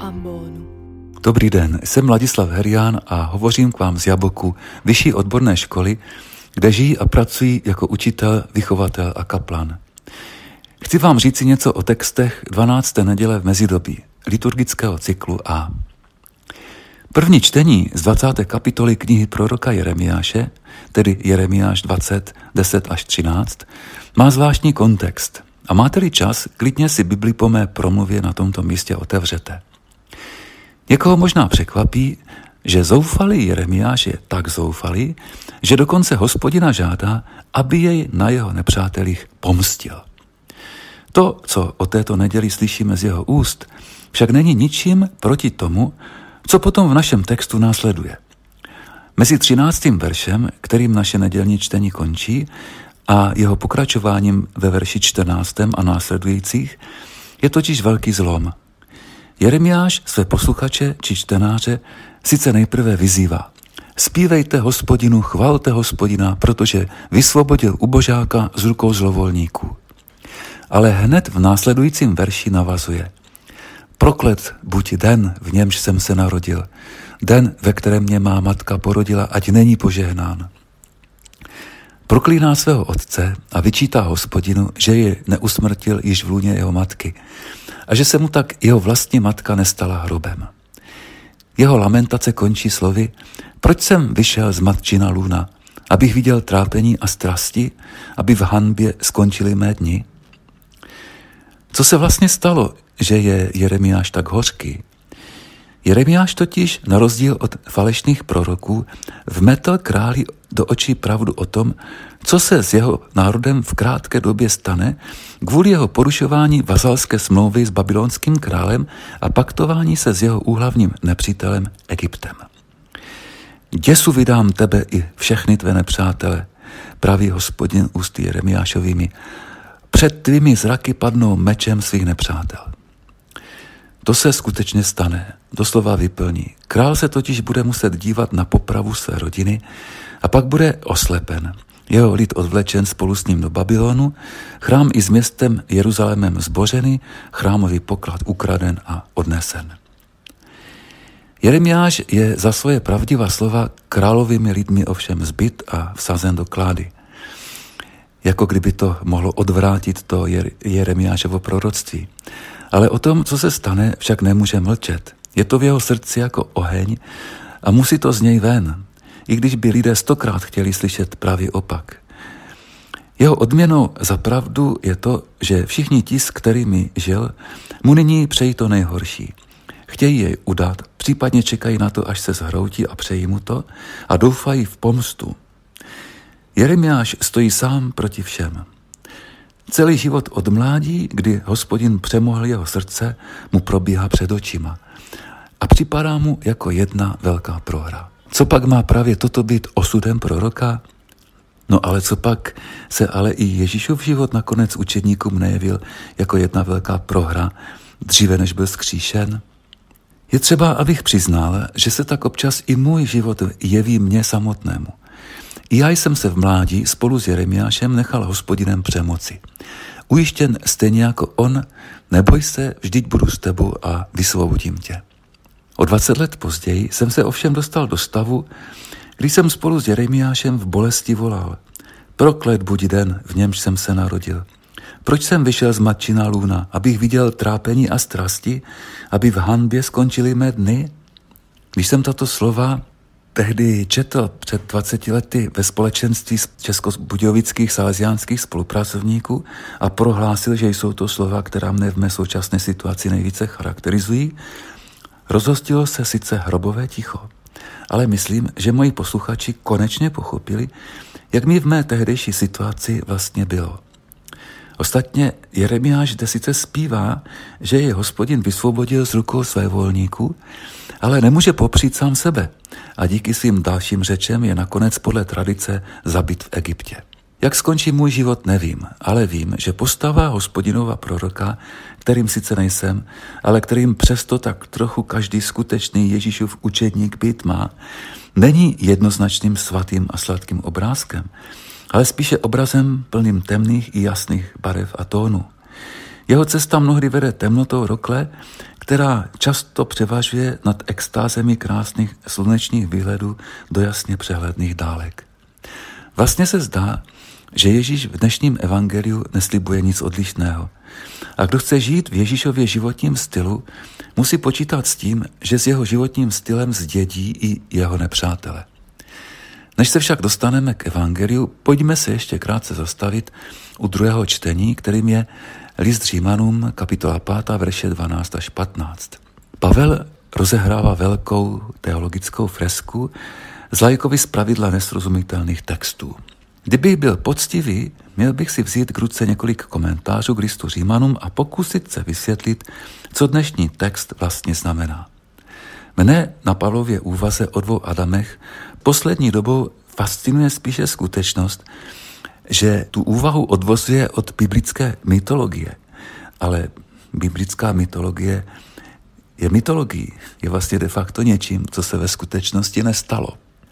ambonu. Dobrý den, jsem Ladislav Herián a hovořím k vám z Jaboku, vyšší odborné školy, kde žijí a pracují jako učitel, vychovatel a kaplan. Chci vám říci něco o textech 12. neděle v mezidobí liturgického cyklu A. První čtení z 20. kapitoly knihy proroka Jeremiáše, tedy Jeremiáš 20, 10 až 13, má zvláštní kontext a máte-li čas, klidně si Bibli po mé promluvě na tomto místě otevřete. Někoho možná překvapí, že zoufalý Jeremiáš je tak zoufalý, že dokonce hospodina žádá, aby jej na jeho nepřátelích pomstil. To, co o této neděli slyšíme z jeho úst, však není ničím proti tomu, co potom v našem textu následuje. Mezi třináctým veršem, kterým naše nedělní čtení končí, a jeho pokračováním ve verši 14. a následujících, je totiž velký zlom. Jeremiáš své posluchače či čtenáře sice nejprve vyzývá. Spívejte hospodinu, chvalte hospodina, protože vysvobodil ubožáka z rukou zlovolníků. Ale hned v následujícím verši navazuje. Proklet buď den, v němž jsem se narodil, den, ve kterém mě má matka porodila, ať není požehnán. Proklíná svého otce a vyčítá hospodinu, že je neusmrtil již v lůně jeho matky a že se mu tak jeho vlastní matka nestala hrobem. Jeho lamentace končí slovy, proč jsem vyšel z matčina lůna, abych viděl trápení a strasti, aby v hanbě skončily mé dny? Co se vlastně stalo, že je Jeremiáš tak hořký? Jeremiáš totiž, na rozdíl od falešných proroků, vmetl králi do očí pravdu o tom, co se s jeho národem v krátké době stane kvůli jeho porušování vazalské smlouvy s babylonským králem a paktování se s jeho úhlavním nepřítelem Egyptem. Děsu vydám tebe i všechny tvé nepřátele, pravý hospodin ústy Jeremiášovými. Před tvými zraky padnou mečem svých nepřátel. To se skutečně stane, doslova vyplní. Král se totiž bude muset dívat na popravu své rodiny a pak bude oslepen. Jeho lid odvlečen spolu s ním do Babylonu, chrám i s městem Jeruzalémem zbořený, chrámový poklad ukraden a odnesen. Jeremiáš je za svoje pravdivá slova královými lidmi ovšem zbyt a vsazen do klády. Jako kdyby to mohlo odvrátit to Jeremiášovo proroctví. Ale o tom, co se stane, však nemůže mlčet. Je to v jeho srdci jako oheň a musí to z něj ven, i když by lidé stokrát chtěli slyšet právě opak. Jeho odměnou za pravdu je to, že všichni ti, s kterými žil, mu nyní přejí to nejhorší. Chtějí jej udat, případně čekají na to, až se zhroutí a přejí mu to a doufají v pomstu. Jeremiáš stojí sám proti všem. Celý život od mládí, kdy hospodin přemohl jeho srdce, mu probíhá před očima a připadá mu jako jedna velká prohra. Co pak má právě toto být osudem proroka? No ale co pak se ale i Ježíšův život nakonec učedníkům nejevil jako jedna velká prohra, dříve než byl skříšen? Je třeba, abych přiznal, že se tak občas i můj život jeví mně samotnému. I já jsem se v mládí spolu s Jeremiášem nechal hospodinem přemoci. Ujištěn stejně jako on, neboj se, vždyť budu s tebou a vysvobodím tě. O 20 let později jsem se ovšem dostal do stavu, kdy jsem spolu s Jeremiášem v bolesti volal. Proklet buď den, v němž jsem se narodil. Proč jsem vyšel z matčina lůna, abych viděl trápení a strasti, aby v hanbě skončily mé dny? Když jsem tato slova tehdy četl před 20 lety ve společenství českobudějovických salesiánských spolupracovníků a prohlásil, že jsou to slova, která mne v mé současné situaci nejvíce charakterizují, rozhostilo se sice hrobové ticho, ale myslím, že moji posluchači konečně pochopili, jak mi v mé tehdejší situaci vlastně bylo. Ostatně Jeremiáš zde sice zpívá, že je hospodin vysvobodil z rukou své volníků, ale nemůže popřít sám sebe a díky svým dalším řečem je nakonec podle tradice zabit v Egyptě. Jak skončí můj život, nevím, ale vím, že postava hospodinova proroka, kterým sice nejsem, ale kterým přesto tak trochu každý skutečný Ježíšův učedník být má, není jednoznačným svatým a sladkým obrázkem, ale spíše obrazem plným temných i jasných barev a tónů. Jeho cesta mnohdy vede temnotou rokle, která často převažuje nad extázemi krásných slunečních výhledů do jasně přehledných dálek. Vlastně se zdá, že Ježíš v dnešním evangeliu neslibuje nic odlišného. A kdo chce žít v Ježíšově životním stylu, musí počítat s tím, že s jeho životním stylem zdědí i jeho nepřátele. Než se však dostaneme k evangeliu, pojďme se ještě krátce zastavit u druhého čtení, kterým je list Římanům, kapitola 5, verše 12 až 15. Pavel rozehrává velkou teologickou fresku z lajkovi z pravidla nesrozumitelných textů. Kdybych byl poctivý, měl bych si vzít k ruce několik komentářů k listu Římanům a pokusit se vysvětlit, co dnešní text vlastně znamená. Mne na Pavlově úvaze o dvou Adamech poslední dobou fascinuje spíše skutečnost, že tu úvahu odvozuje od biblické mytologie. Ale biblická mytologie je mytologií, je vlastně de facto něčím, co se ve skutečnosti nestalo.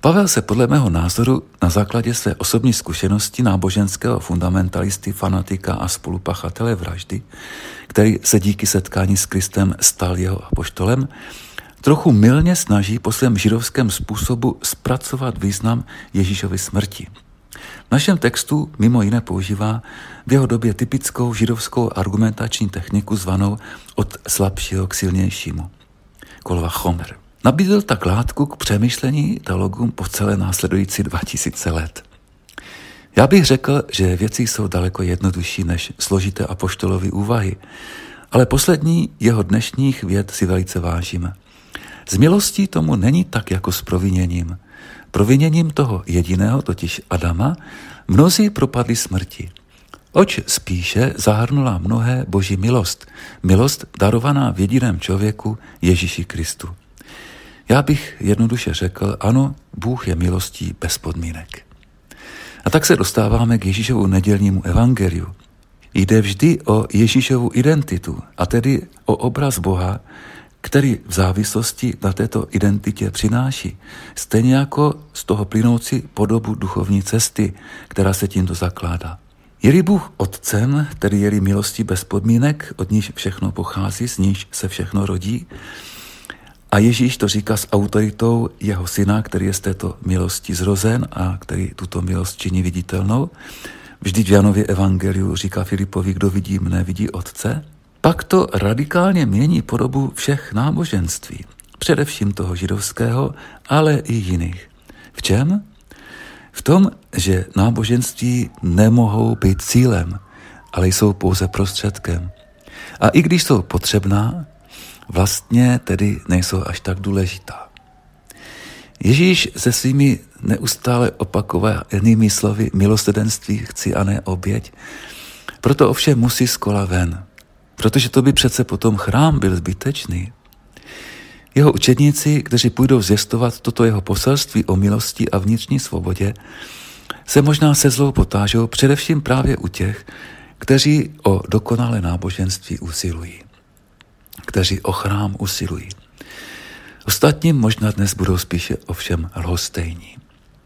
Pavel se podle mého názoru na základě své osobní zkušenosti náboženského fundamentalisty, fanatika a spolupachatele vraždy, který se díky setkání s Kristem stal jeho apoštolem, trochu milně snaží po svém židovském způsobu zpracovat význam Ježíšovy smrti. V našem textu mimo jiné používá v jeho době typickou židovskou argumentační techniku zvanou od slabšího k silnějšímu. Kolova Chomer. Nabídl tak látku k přemýšlení teologům po celé následující 2000 let. Já bych řekl, že věci jsou daleko jednodušší než složité apoštolové úvahy, ale poslední jeho dnešních věd si velice vážíme. Z milostí tomu není tak jako s proviněním. Proviněním toho jediného, totiž Adama, mnozí propadli smrti. Oč spíše zahrnula mnohé boží milost, milost darovaná v jediném člověku Ježíši Kristu. Já bych jednoduše řekl, ano, Bůh je milostí bez podmínek. A tak se dostáváme k Ježíšovu nedělnímu evangeliu. Jde vždy o Ježíšovu identitu, a tedy o obraz Boha, který v závislosti na této identitě přináší. Stejně jako z toho plynoucí podobu duchovní cesty, která se tímto zakládá. Je-li Bůh otcem, tedy je-li milostí bez podmínek, od níž všechno pochází, z níž se všechno rodí, a Ježíš to říká s autoritou jeho syna, který je z této milosti zrozen a který tuto milost činí viditelnou. Vždyť v Janově evangeliu říká Filipovi, kdo vidí mne, vidí otce. Pak to radikálně mění podobu všech náboženství, především toho židovského, ale i jiných. V čem? V tom, že náboženství nemohou být cílem, ale jsou pouze prostředkem. A i když jsou potřebná, vlastně tedy nejsou až tak důležitá. Ježíš se svými neustále opakovanými slovy milosedenství chci a ne oběť, proto ovšem musí z kola ven, protože to by přece potom chrám byl zbytečný. Jeho učedníci, kteří půjdou zjistovat toto jeho poselství o milosti a vnitřní svobodě, se možná se zlou potážou především právě u těch, kteří o dokonalé náboženství usilují kteří o chrám usilují. Ostatní možná dnes budou spíše ovšem lhostejní.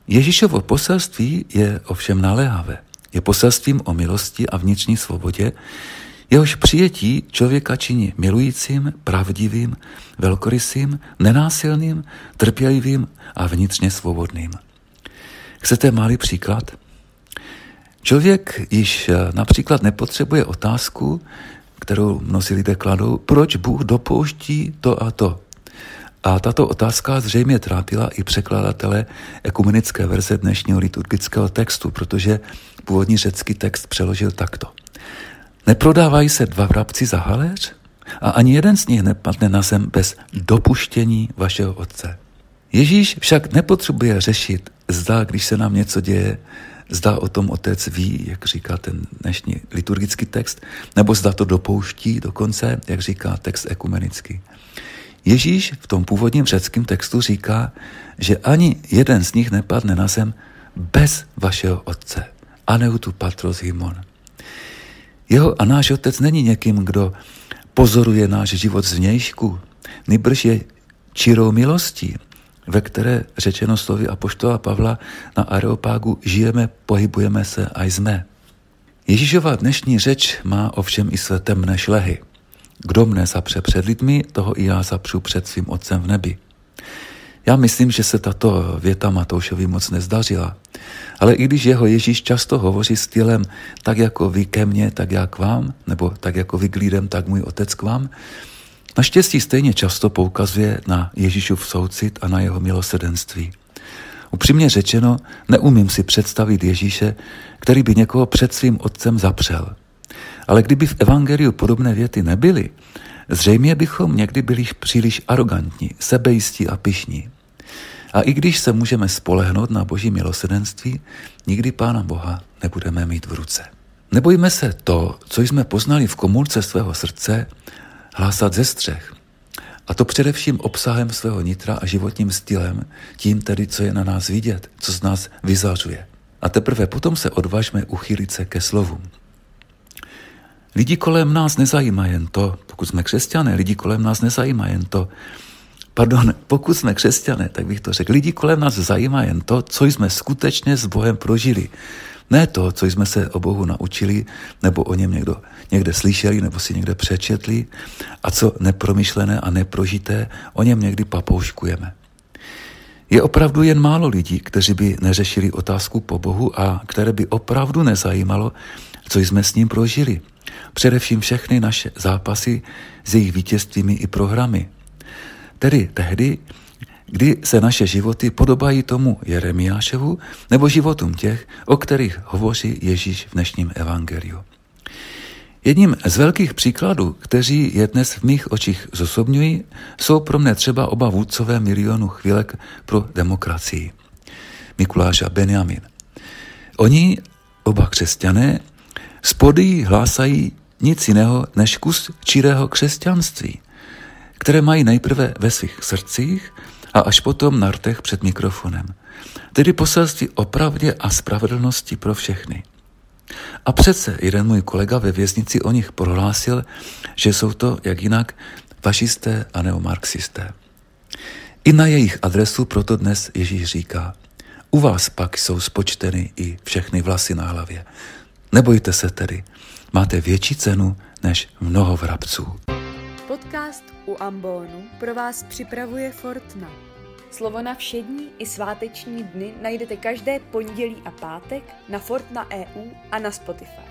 Ježíšovo poselství je ovšem naléhavé. Je poselstvím o milosti a vnitřní svobodě, jehož přijetí člověka činí milujícím, pravdivým, velkorysým, nenásilným, trpělivým a vnitřně svobodným. Chcete malý příklad? Člověk již například nepotřebuje otázku, kterou mnozí lidé kladou, proč Bůh dopouští to a to. A tato otázka zřejmě trápila i překladatele ekumenické verze dnešního liturgického textu, protože původní řecký text přeložil takto. Neprodávají se dva vrabci za haléř? A ani jeden z nich nepadne na zem bez dopuštění vašeho otce. Ježíš však nepotřebuje řešit, zda, když se nám něco děje, Zda o tom otec ví, jak říká ten dnešní liturgický text, nebo zda to dopouští dokonce, jak říká text ekumenický. Ježíš v tom původním řeckém textu říká, že ani jeden z nich nepadne na zem bez vašeho otce. Aneutu patros himon. Jeho a náš otec není někým, kdo pozoruje náš život zvnějšku, nýbrž je čirou milostí, ve které řečeno slovy apoštola Pavla na Areopágu žijeme, pohybujeme se a jsme. Ježíšova dnešní řeč má ovšem i své temné šlehy. Kdo mne zapře před lidmi, toho i já zapřu před svým otcem v nebi. Já myslím, že se tato věta Matoušovi moc nezdařila. Ale i když jeho Ježíš často hovoří stylem tak jako vy ke mně, tak já k vám, nebo tak jako vy k lidem, tak můj otec k vám, naštěstí stejně často poukazuje na Ježíšův soucit a na jeho milosedenství. Upřímně řečeno, neumím si představit Ježíše, který by někoho před svým otcem zapřel. Ale kdyby v evangeliu podobné věty nebyly, zřejmě bychom někdy byli příliš arrogantní, sebejistí a pišní. A i když se můžeme spolehnout na boží milosedenství, nikdy Pána Boha nebudeme mít v ruce. Nebojíme se to, co jsme poznali v komůrce svého srdce, hlásat ze střech. A to především obsahem svého nitra a životním stylem, tím tedy, co je na nás vidět, co z nás vyzařuje. A teprve potom se odvažme uchýlit se ke slovům. Lidi kolem nás nezajímá jen to, pokud jsme křesťané, lidi kolem nás nezajímá jen to, pardon, pokud jsme křesťané, tak bych to řekl, lidi kolem nás zajímá jen to, co jsme skutečně s Bohem prožili. Ne to, co jsme se o Bohu naučili, nebo o něm někdo, někde slyšeli, nebo si někde přečetli, a co nepromyšlené a neprožité, o něm někdy papouškujeme. Je opravdu jen málo lidí, kteří by neřešili otázku po Bohu a které by opravdu nezajímalo, co jsme s ním prožili. Především všechny naše zápasy s jejich vítězstvími i programy. Tedy tehdy, kdy se naše životy podobají tomu Jeremiášovu nebo životům těch, o kterých hovoří Ježíš v dnešním evangeliu. Jedním z velkých příkladů, kteří je dnes v mých očích zosobňují, jsou pro mne třeba oba vůdcové milionu chvílek pro demokracii. Mikuláš a Benjamin. Oni, oba křesťané, spodí hlásají nic jiného než kus čirého křesťanství, které mají nejprve ve svých srdcích a až potom na rtech před mikrofonem. Tedy poselství o pravdě a spravedlnosti pro všechny. A přece jeden můj kolega ve věznici o nich prohlásil, že jsou to, jak jinak, fašisté a neomarxisté. I na jejich adresu proto dnes Ježíš říká, u vás pak jsou spočteny i všechny vlasy na hlavě. Nebojte se tedy, máte větší cenu než mnoho vrabců. Podcast u Ambonu pro vás připravuje Fortna. Slovo na všední i sváteční dny najdete každé pondělí a pátek na Fortna EU a na Spotify.